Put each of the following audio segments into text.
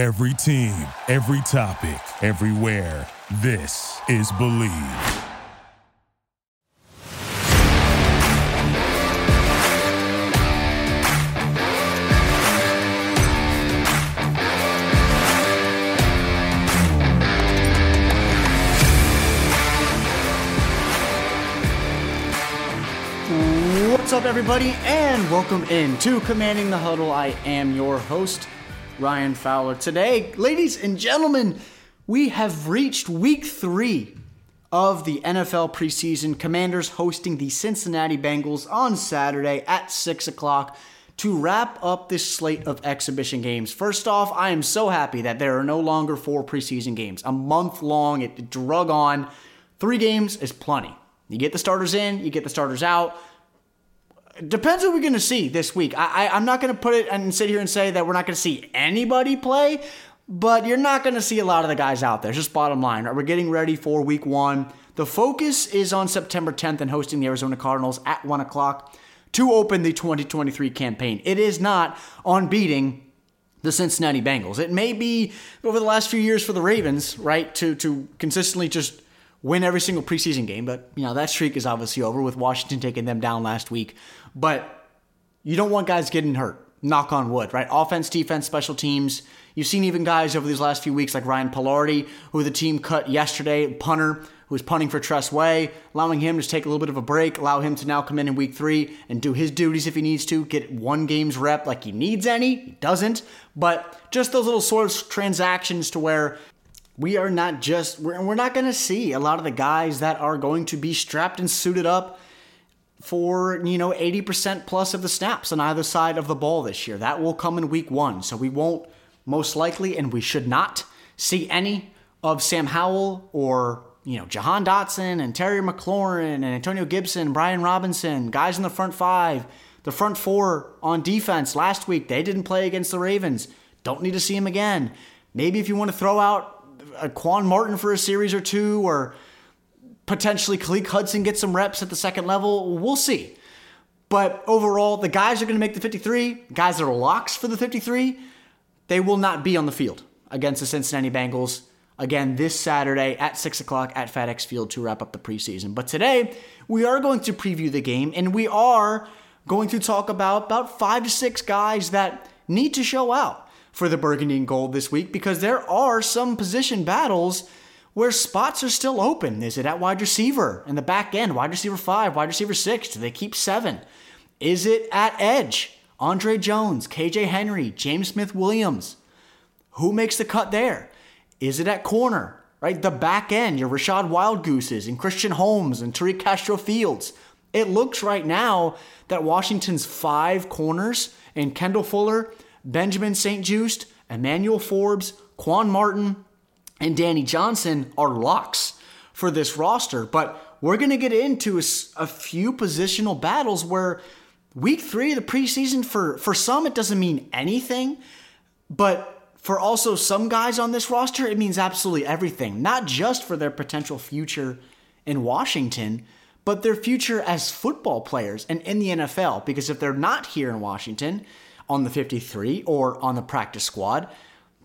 Every team, every topic, everywhere. This is Bleav. What's up, everybody, and welcome in to Commanding the Huddle. I am your host, Ryan Fowler. Today, ladies and gentlemen, we have reached week three of the NFL preseason. Commanders hosting the Cincinnati Bengals on Saturday at 6 o'clock to wrap up this slate of exhibition games. First off, I am so happy that there are no longer four preseason games. A month long, it drug on. Three games is plenty. You get the starters in, you get the starters out depends what we're going to see this week. I, I, am not going to put it and sit here and say that we're not going to see anybody play, but you're not going to see a lot of the guys out there. It's just bottom line. Right? We're getting ready for week one. The focus is on September 10th and hosting the Arizona Cardinals at 1 o'clock to open the 2023 campaign. It is not on beating the Cincinnati Bengals. It may be over the last few years for the Ravens, right, to, to consistently just win every single preseason game, but you know that streak is obviously over with Washington taking them down last week. But you don't want guys getting hurt. Knock on wood, right? Offense, defense, special teams. You've seen even guys over these last few weeks like Ryan Palardy, who the team cut yesterday, punter, who was punting for Tress Way, allowing him to take a little bit of a break, allow him to now come in in week three and do his duties if he needs to, get one game's rep like he needs any. He doesn't. But just those little sort of transactions to where we are not just we're, we're not going to see a lot of the guys that are going to be strapped and suited up for you know 80% plus of the snaps on either side of the ball this year. That will come in week one. So we won't most likely and we should not see any of sam howell or you know jahan dotson and terry mclaurin and antonio gibson brian robinson guys in the front five the front four on defense last week. They didn't play against the ravens. Don't need to see them again. Maybe if you want to throw out a Quan Martin for a series or two, or potentially Khaleke Hudson get some reps at the second level. We'll see. But overall, the guys are going to make the 53. Guys that are locks for the 53, they will not be on the field against the Cincinnati Bengals again this Saturday at 6 o'clock at FedEx Field to wrap up the preseason. But today, we are going to preview the game and we are going to talk about about five to six guys that need to show out for the Burgundy and Gold this week because there are some position battles where spots are still open. Is it at wide receiver in the back end, wide receiver five, wide receiver six? Do they keep seven? Is it at edge? Andre Jones, KJ Henry, James Smith Williams. Who makes the cut there? Is it at corner? Right, the back end, your Rachad Wildgooses and Christian Holmes and Tariq Castro Fields. It looks right now that Washington's five corners and Kendall Fuller Benjamin St-Juste, Emmanuel Forbes, Quan Martin, and Danny Johnson are locks for this roster. But we're going to get into a, a, few positional battles where week three of the preseason, for, for some, it doesn't mean anything. But for also some guys on this roster, it means absolutely everything. Not just for their potential future in Washington, but their future as football players and in the NFL. Because if they're not here in Washington, on the 53 or on the practice squad,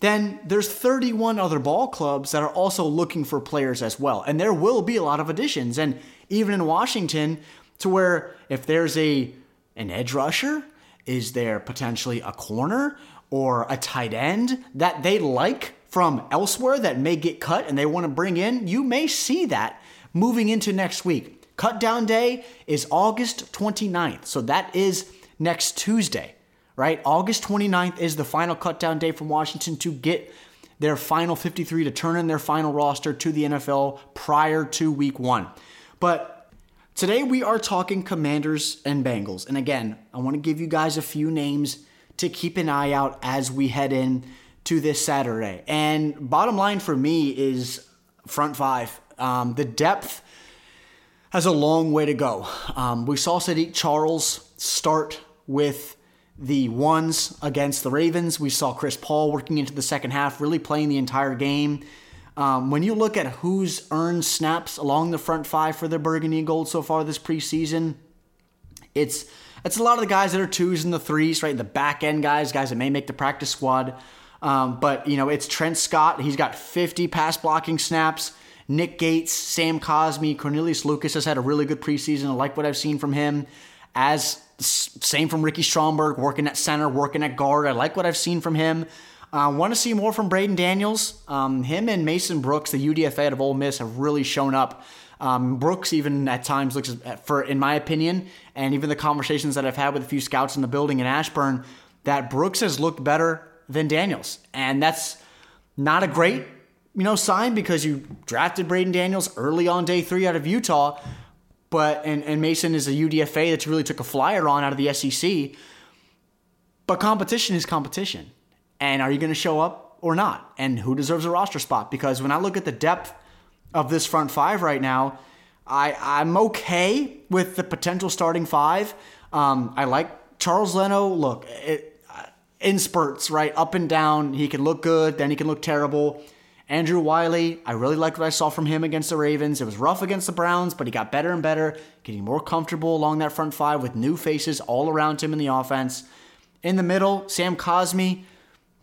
then there's 31 other ball clubs that are also looking for players as well. And there will be a lot of additions. And even in Washington, to where if there's a an edge rusher, is there potentially a corner or a tight end that they like from elsewhere that may get cut and they want to bring in, you may see that moving into next week. Cut down day is August 29th. So that is next Tuesday right? August 29th is the final cutdown day from Washington to get their final 53 to turn in their final roster to the NFL prior to week one. But today we are talking Commanders and Bengals. And again, I want to give you guys a few names to keep an eye out as we head in to this Saturday. And bottom line for me is front five. Um, the depth has a long way to go. Um, we saw Saahdiq Charles start with the ones against the Ravens. We saw Chris Paul working into the second half, really playing the entire game. Um, when you look at who's earned snaps along the front five for the Burgundy Gold so far this preseason, it's it's a lot of the guys that are twos and the threes, right? The back end guys, guys that may make the practice squad. Um, but, you know, it's Trent Scott. He's got 50 pass blocking snaps. Nick Gates, Sam Cosmi, Cornelius Lucas has had a really good preseason. I like what I've seen from him. As same from Ricky Stromberg, working at center, working at guard. I like what I've seen from him. I uh, want to see more from Braden Daniels. Um, him and Mason Brooks, the UDFA out of Ole Miss, have really shown up. Um, Brooks even at times looks, for in my opinion, and even the conversations that I've had with a few scouts in the building in Ashburn, that Brooks has looked better than Daniels, and that's not a great you know sign because you drafted Braden Daniels early on day three out of Utah, but and, and Mason is a UDFA that's really took a flyer on out of the SEC. But competition is competition, and are you going to show up or not? And who deserves a roster spot? Because when I look at the depth of this front five right now, I I'm okay with the potential starting five. Um, I like Charles Leno. Look, it, in spurts, right? Up and down. He can look good, then he can look terrible. Andrew Wylie, I really liked what I saw from him against the Ravens. It was rough against the Browns, but he got better and better, getting more comfortable along that front five with new faces all around him in the offense. In the middle, Sam Cosmi,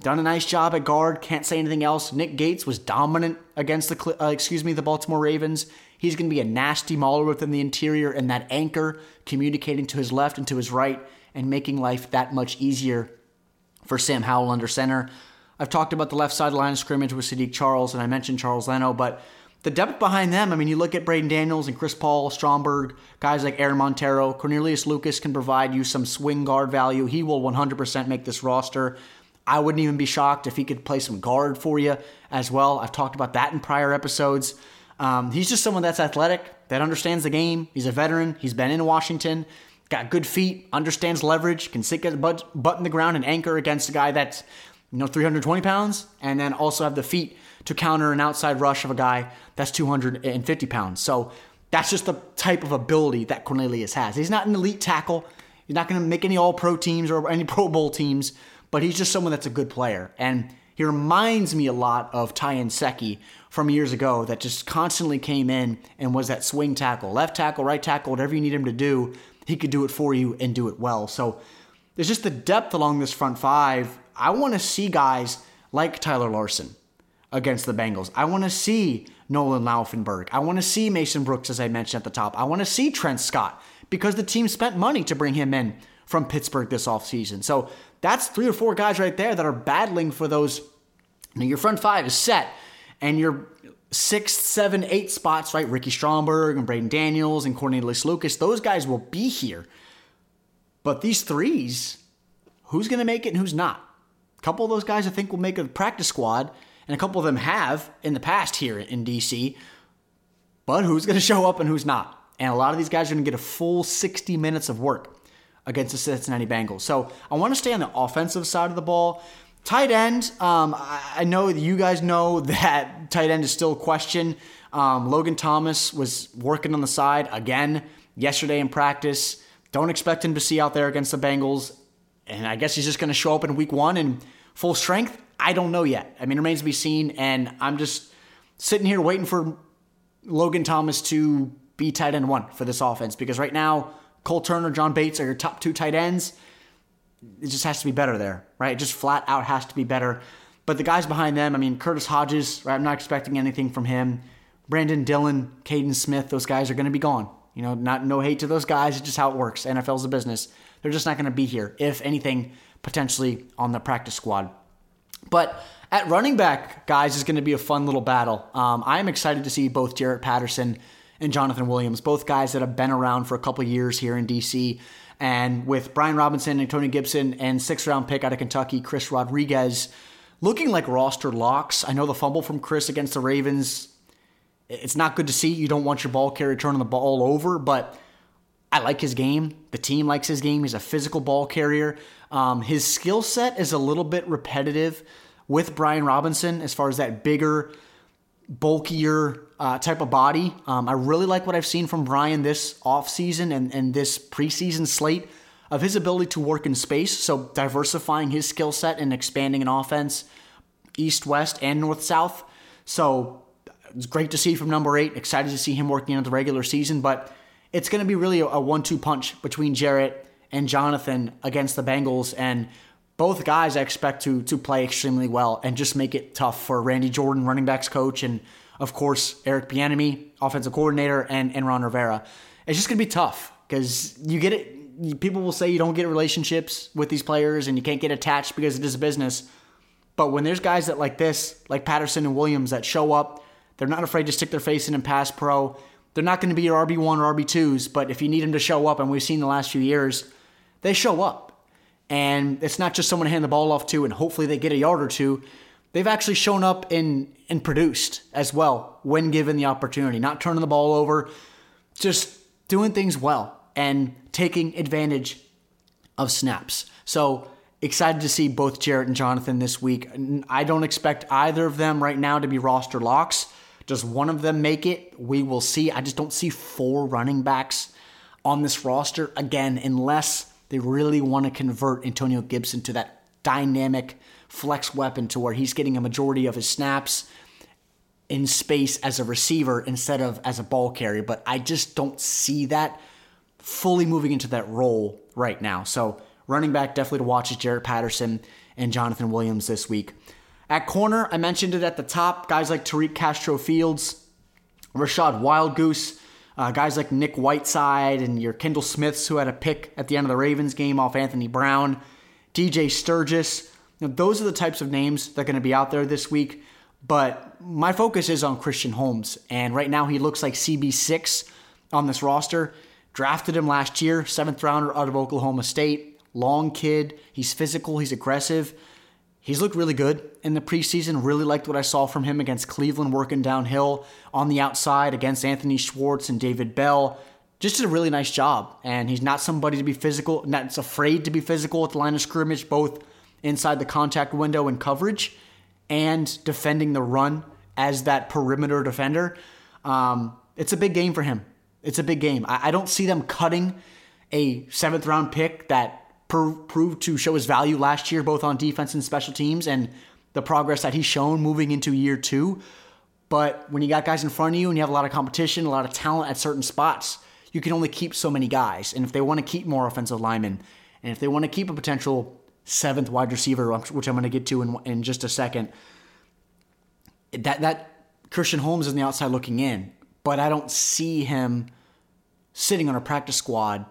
done a nice job at guard. Can't say anything else. Nick Gates was dominant against the uh, excuse me the Baltimore Ravens. He's going to be a nasty mauler within the interior and that anchor communicating to his left and to his right and making life that much easier for Sam Howell under center. I've talked about the left side line of scrimmage with Saahdiq Charles, and I mentioned Charles Leno, but the depth behind them, I mean, you look at Braden Daniels and Chris Paul, Stromberg, guys like Aaron Montero, Cornelius Lucas can provide you some swing guard value. He will 100% make this roster. I wouldn't even be shocked if he could play some guard for you as well. I've talked about that in prior episodes. Um, he's just someone that's athletic, that understands the game. He's a veteran. He's been in Washington got good feet, understands leverage, can sit get butt, butt in the ground and anchor against a guy that's you know 320 pounds, and then also have the feet to counter an outside rush of a guy that's 250 pounds. So that's just the type of ability that Cornelius has. He's not an elite tackle. He's not going to make any All Pro teams or any Pro Bowl teams, but he's just someone that's a good player. And he reminds me a lot of Ty Nsekhe from years ago that just constantly came in and was that swing tackle, left tackle, right tackle, whatever you need him to do he could do it for you and do it well. So there's just the depth along this front five. I want to see guys like Tyler Larson against the Bengals. I want to see Nolan Laufenberg. I want to see Mason Brooks, as I mentioned at the top. I want to see Trent Scott because the team spent money to bring him in from Pittsburgh this offseason. So that's three or four guys right there that are battling for those. Now your front five is set, and you're six, seven, eight spots, right? Ricky Stromberg and Braden Daniels and Cornelius Lucas, those guys will be here. But these threes, who's going to make it and who's not? A couple of those guys I think will make a practice squad, and a couple of them have in the past here in DC. But who's going to show up and who's not? And a lot of these guys are going to get a full 60 minutes of work against the Cincinnati Bengals. So I want to stay on the offensive side of the ball. Tight end, um, I know you guys know that tight end is still a question. Um, Logan Thomas was working on the side again yesterday in practice. Don't expect him to see out there against the Bengals. And I guess he's just going to show up in week one in full strength. I don't know yet. I mean, it remains to be seen. And I'm just sitting here waiting for Logan Thomas to be tight end one for this offense because right now, Cole Turner, John Bates are your top two tight ends it just has to be better there, right? It just flat out has to be better. But the guys behind them, I mean, Curtis Hodges, right? I'm not expecting anything from him. Brandon Dillon, Kaden Smith, those guys are going to be gone. You know, not no hate to those guys. It's just how it works. NFL's a business. They're just not going to be here. If anything, potentially on the practice squad. But at running back, guys, is going to be a fun little battle. Um, I'm excited to see both Jaret Patterson and Jonathan Williams, both guys that have been around for a couple years here in DC. And with Brian Robinson and Tony Gibson and sixth round pick out of Kentucky, Chris Rodriguez, looking like roster locks. I know the fumble from Chris against the Ravens. It's not good to see. You don't want your ball carrier turning the ball over, but I like his game. The team likes his game. He's a physical ball carrier. Um, his skill set is a little bit repetitive with Brian Robinson as far as that bigger, bulkier uh, type of body. Um, I really like what I've seen from Brian this offseason and, and this preseason slate of his ability to work in space. So diversifying his skill set and expanding an offense east, west, and north, south. So it's great to see from number eight. Excited to see him working into the regular season, but it's going to be really a, a one two punch between Jaret and Jonathan against the Bengals. And both guys I expect to to play extremely well and just make it tough for Randy Jordan, running backs coach, and of course Eric Bieniemy, offensive coordinator, and and Ron Rivera. It's just gonna be tough because you get it. People will say you don't get relationships with these players and you can't get attached because it is a business. But when there's guys that like this, like Patterson and Williams, that show up, they're not afraid to stick their face in and pass pro. They're not going to be your RB1 or RB2s, but if you need them to show up, and we've seen the last few years, they show up. And it's not just someone to hand the ball off to and hopefully they get a yard or two. They've actually shown up and, and produced as well when given the opportunity, not turning the ball over, just doing things well and taking advantage of snaps. So excited to see both Jaret and Jonathan this week. I don't expect either of them right now to be roster locks. Does one of them make it? We will see. I just don't see four running backs on this roster again, unless they really want to convert Antonio Gibson to that dynamic flex weapon to where he's getting a majority of his snaps in space as a receiver instead of as a ball carrier. But I just don't see that fully moving into that role right now. So running back definitely to watch is Jaret Patterson and Jonathan Williams this week. At corner, I mentioned it at the top. Guys like Tariq Castro Fields, Rachad Wildgoose, uh, guys like Nick Whiteside, and your Kendall Smiths, who had a pick at the end of the Ravens game off Anthony Brown, DJ Sturgis. Now, those are the types of names that are going to be out there this week. But my focus is on Christian Holmes. And right now, he looks like CB6 on this roster. Drafted him last year, seventh rounder out of Oklahoma State. Long kid. He's physical, he's aggressive. He's looked really good in the preseason. Really liked what I saw from him against Cleveland, working downhill on the outside against Anthony Schwartz and David Bell. Just did a really nice job. And he's not somebody to be physical, not afraid to be physical at the line of scrimmage, both inside the contact window and coverage and defending the run as that perimeter defender. Um, it's a big game for him. It's a big game. I, I don't see them cutting a seventh round pick that proved to show his value last year, both on defense and special teams, and the progress that he's shown moving into year two. But when you got guys in front of you and you have a lot of competition, a lot of talent at certain spots, you can only keep so many guys. And if they want to keep more offensive linemen, and if they want to keep a potential seventh wide receiver, which I'm going to get to in, in just a second, that that Christian Holmes is on the outside looking in, but I don't see him sitting on a practice squad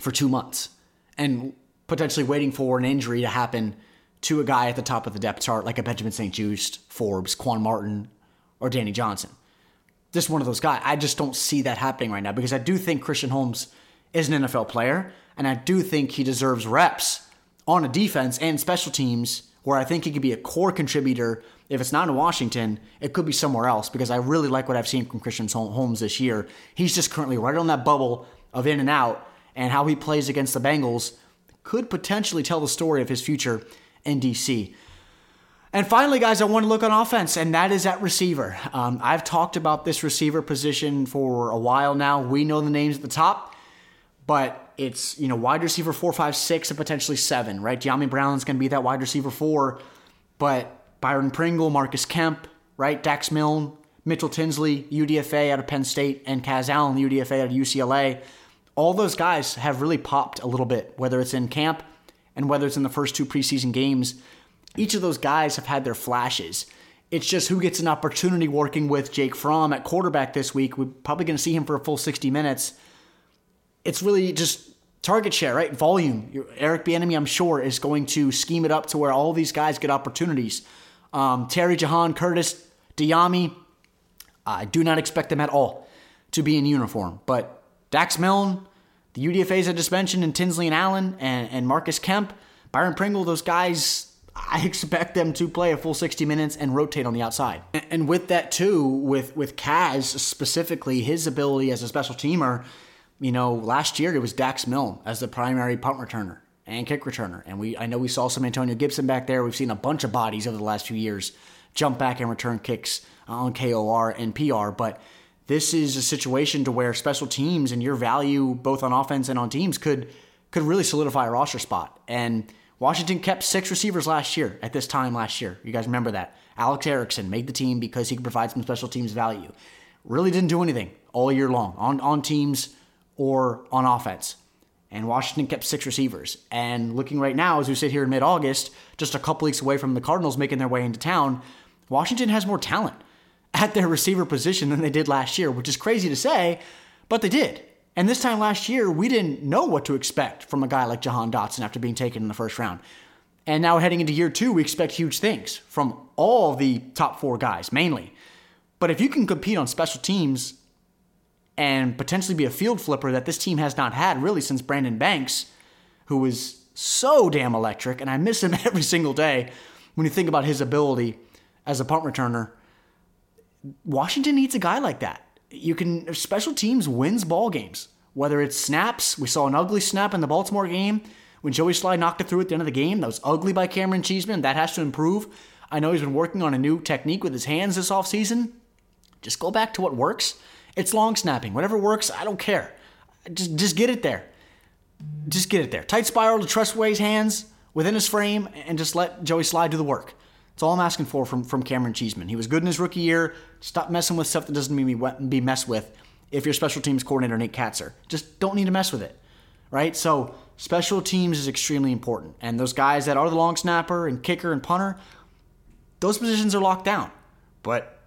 for two months and potentially waiting for an injury to happen to a guy at the top of the depth chart like a Benjamin St-Juste, Forbes, Quan Martin, or Danny Johnson. Just one of those guys. I just don't see that happening right now because I do think Christian Holmes is an NFL player, and I do think he deserves reps on a defense and special teams where I think he could be a core contributor. If it's not in Washington, it could be somewhere else because I really like what I've seen from Christian Holmes this year. He's just currently right on that bubble of in and out, and how he plays against the Bengals could potentially tell the story of his future in DC. And finally, guys, I want to look on offense, and that is at receiver. Um, I've talked about this receiver position for a while now. We know the names at the top, but it's you know wide receiver four, five, six, and potentially seven. Right? Dyami Brown's going to be that wide receiver four, but Byron Pringle, Marcus Kemp, right? Dax Milne, Mitchell Tinsley, UDFA out of Penn State, and Kaz Allen, UDFA out of UCLA all those guys have really popped a little bit, whether it's in camp and whether it's in the first two preseason games. Each of those guys have had their flashes. It's just who gets an opportunity working with Jake Fromm at quarterback this week. We're probably going to see him for a full 60 minutes. It's really just target share, right? Volume. Eric Bieniemy, I'm sure, is going to scheme it up to where all these guys get opportunities. Um, Terry Jahan, Curtis, Dyami, I do not expect them at all to be in uniform. But Dax Milne, the UDFAs I just mentioned, and Tinsley and Allen, and, and Marcus Kemp, Byron Pringle, those guys, I expect them to play a full 60 minutes and rotate on the outside. And, and with that, too, with, with Kaz specifically, his ability as a special teamer, you know, last year it was Dax Milne as the primary punt returner and kick returner. And we I know we saw some Antonio Gibson back there. We've seen a bunch of bodies over the last few years jump back and return kicks on KOR and PR, but this is a situation to where special teams and your value both on offense and on teams could could really solidify a roster spot. And Washington kept six receivers last year at this time last year. You guys remember that. Alex Erickson made the team because he could provide some special teams value. Really didn't do anything all year long on, on teams or on offense. and Washington kept six receivers. And looking right now, as we sit here in mid August, just a couple weeks away from the Cardinals making their way into town, Washington has more talent at their receiver position than they did last year, which is crazy to say, but they did. And this time last year, we didn't know what to expect from a guy like Jahan Dotson after being taken in the first round. And now heading into year two, we expect huge things from all the top four guys, mainly. But if you can compete on special teams and potentially be a field flipper that this team has not had really since Brandon Banks, who was so damn electric, and I miss him every single day when you think about his ability as a punt returner. Washington needs a guy like that. You can special teams wins ball games. Whether it's snaps, we saw an ugly snap in the Baltimore game when Joey Slye knocked it through at the end of the game. That was ugly by Camaron Cheeseman. That has to improve. I know he's been working on a new technique with his hands this offseason. Just go back to what works it's long snapping. Whatever works, I don't care. Just, just get it there. Just get it there. Tight spiral to Tress Way's hands within his frame and just let Joey Slye do the work. That's all I'm asking for from, from Camaron Cheeseman. He was good in his rookie year. Stop messing with stuff that doesn't mean be, be messed with if you're special teams coordinator Nate Kaczor. Just don't need to mess with it, right? So special teams is extremely important. And those guys that are the long snapper and kicker and punter, those positions are locked down. But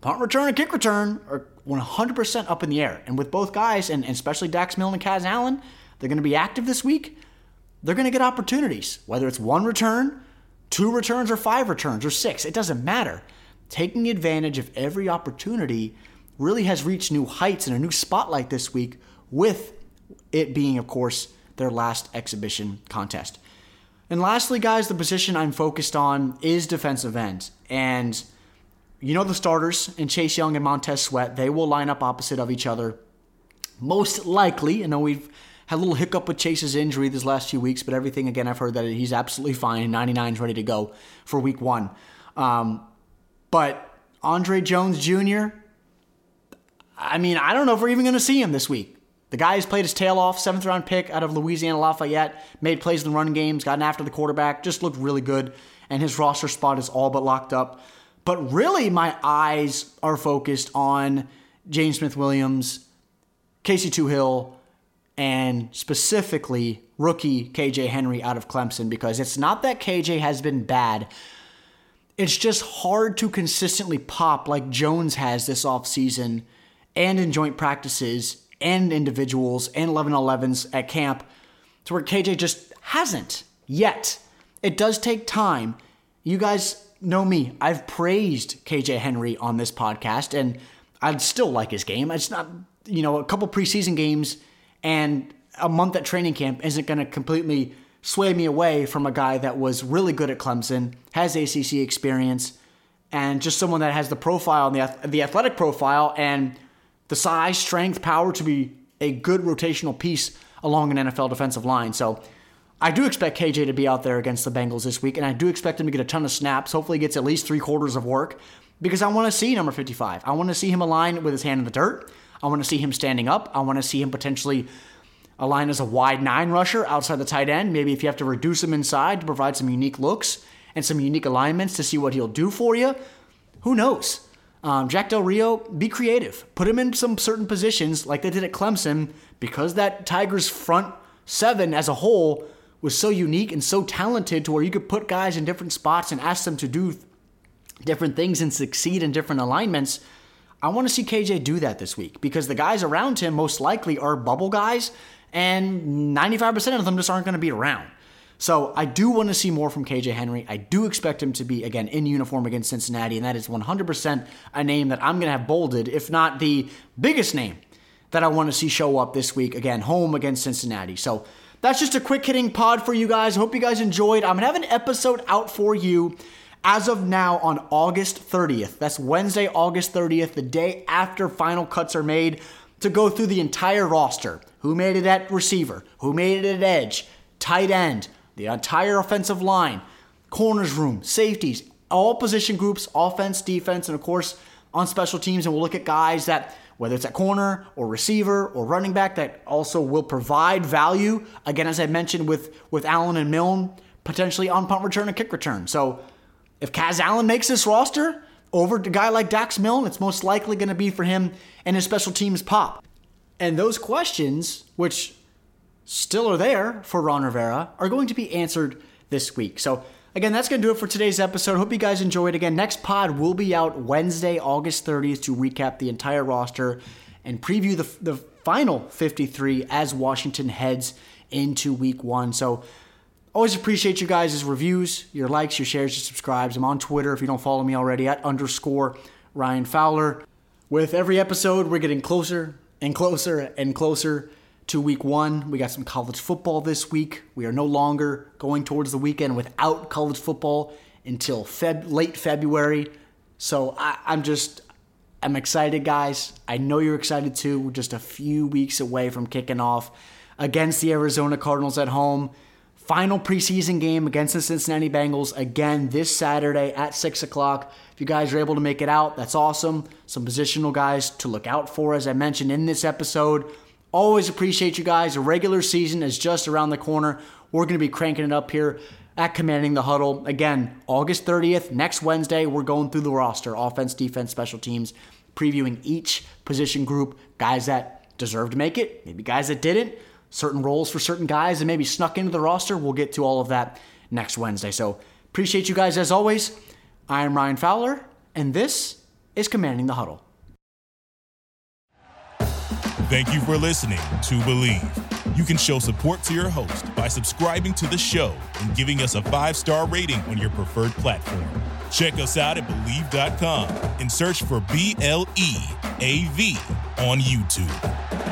punt return and kick return are 100% up in the air. And with both guys, and, especially Dax Milne and Kaz Allen, they're going to be active this week. They're going to get opportunities, whether it's one return, two returns, or five returns, or six. It doesn't matter. Taking advantage of every opportunity really has reached new heights and a new spotlight this week, with it being, of course, their last exhibition contest. And lastly, guys, the position I'm focused on is defensive end. And you know the starters in Chase Young and Montez Sweat. They will line up opposite of each other. Most likely, I know we've had a little hiccup with Chase's injury these last few weeks, but everything again, I've heard that he's absolutely fine. 99 is ready to go for week one. Um, but Andre Jones Jr., I mean, I don't know if we're even going to see him this week. The guy has played his tail off, seventh round pick out of Louisiana Lafayette, made plays in the run games, gotten after the quarterback, just looked really good, and his roster spot is all but locked up. But really, my eyes are focused on James Smith Williams, Casey Toohill, and specifically rookie KJ Henry out of Clemson because it's not that KJ has been bad. It's just hard to consistently pop like Jones has this offseason and in joint practices and individuals and 11 11s at camp to where KJ just hasn't yet. It does take time. You guys know me. I've praised KJ Henry on this podcast, and I'd still like his game. It's not, you know, a couple preseason games and a month at training camp isn't going to completely sway me away from a guy that was really good at Clemson, has ACC experience, and just someone that has the profile and the, the athletic profile and the size, strength, power to be a good rotational piece along an NFL defensive line. So I do expect KJ to be out there against the Bengals this week, and I do expect him to get a ton of snaps. Hopefully, he gets at least three quarters of work because I want to see number 55. I want to see him align with his hand in the dirt. I want to see him standing up. I want to see him potentially align as a wide nine rusher outside the tight end. Maybe if you have to reduce him inside to provide some unique looks and some unique alignments to see what he'll do for you. Who knows? Um, Jack Del Rio, be creative. Put him in some certain positions like they did at Clemson because that Tigers front seven as a whole was so unique and so talented to where you could put guys in different spots and ask them to do different things and succeed in different alignments. I want to see KJ do that this week because the guys around him most likely are bubble guys, and 95% of them just aren't going to be around. So I do want to see more from KJ Henry. I do expect him to be, again, in uniform against Cincinnati, and that is 100% a name that I'm going to have bolded, if not the biggest name that I want to see show up this week, again, home against Cincinnati. So that's just a quick hitting pod for you guys. I hope you guys enjoyed. I'm going to have an episode out for you as of now on August 30th. That's Wednesday, August 30th, the day after final cuts are made to go through the entire roster. Who made it at receiver? Who made it at edge? Tight end, the entire offensive line, corners room, safeties, all position groups, offense, defense, and of course on special teams. And we'll look at guys that whether it's at corner or receiver or running back that also will provide value. Again, as I mentioned with, with Allen and Milne, potentially on punt return and kick return. So if Kaz Allen makes this roster over a guy like Dax Milne, it's most likely going to be for him and his special teams pop. And those questions, which still are there for Ron Rivera are going to be answered this week. So, again, that's going to do it for today's episode. Hope you guys enjoyed. Again, next pod will be out Wednesday, August 30th to recap the entire roster and preview the, the final 53 as Washington heads into week one. So, always appreciate you guys' reviews, your likes, your shares, your subscribes. I'm on Twitter if you don't follow me already at underscore Ryan Fowler. With every episode, we're getting closer and closer and closer to week one. We got some college football this week. We are no longer going towards the weekend without college football until Feb- late February. So I, I'm just, I'm excited, guys. I know you're excited too. We're just a few weeks away from kicking off against the Arizona Cardinals at home. Final preseason game against the Cincinnati Bengals again this Saturday at 6 o'clock. If you guys are able to make it out, that's awesome. Some positional guys to look out for, as I mentioned in this episode. Always appreciate you guys. A regular season is just around the corner. We're going to be cranking it up here at Commanding the Huddle. Again, August 30th, next Wednesday, we're going through the roster offense, defense, special teams, previewing each position group, guys that deserve to make it, maybe guys that didn't certain roles for certain guys and maybe snuck into the roster. We'll get to all of that next Wednesday. So appreciate you guys as always. I am Ryan Fowler, and this is Commanding the Huddle. Thank you for listening to Bleav. You can show support to your host by subscribing to the show and giving us a five star rating on your preferred platform. Check us out at Bleav.com and search for B L E A V on YouTube.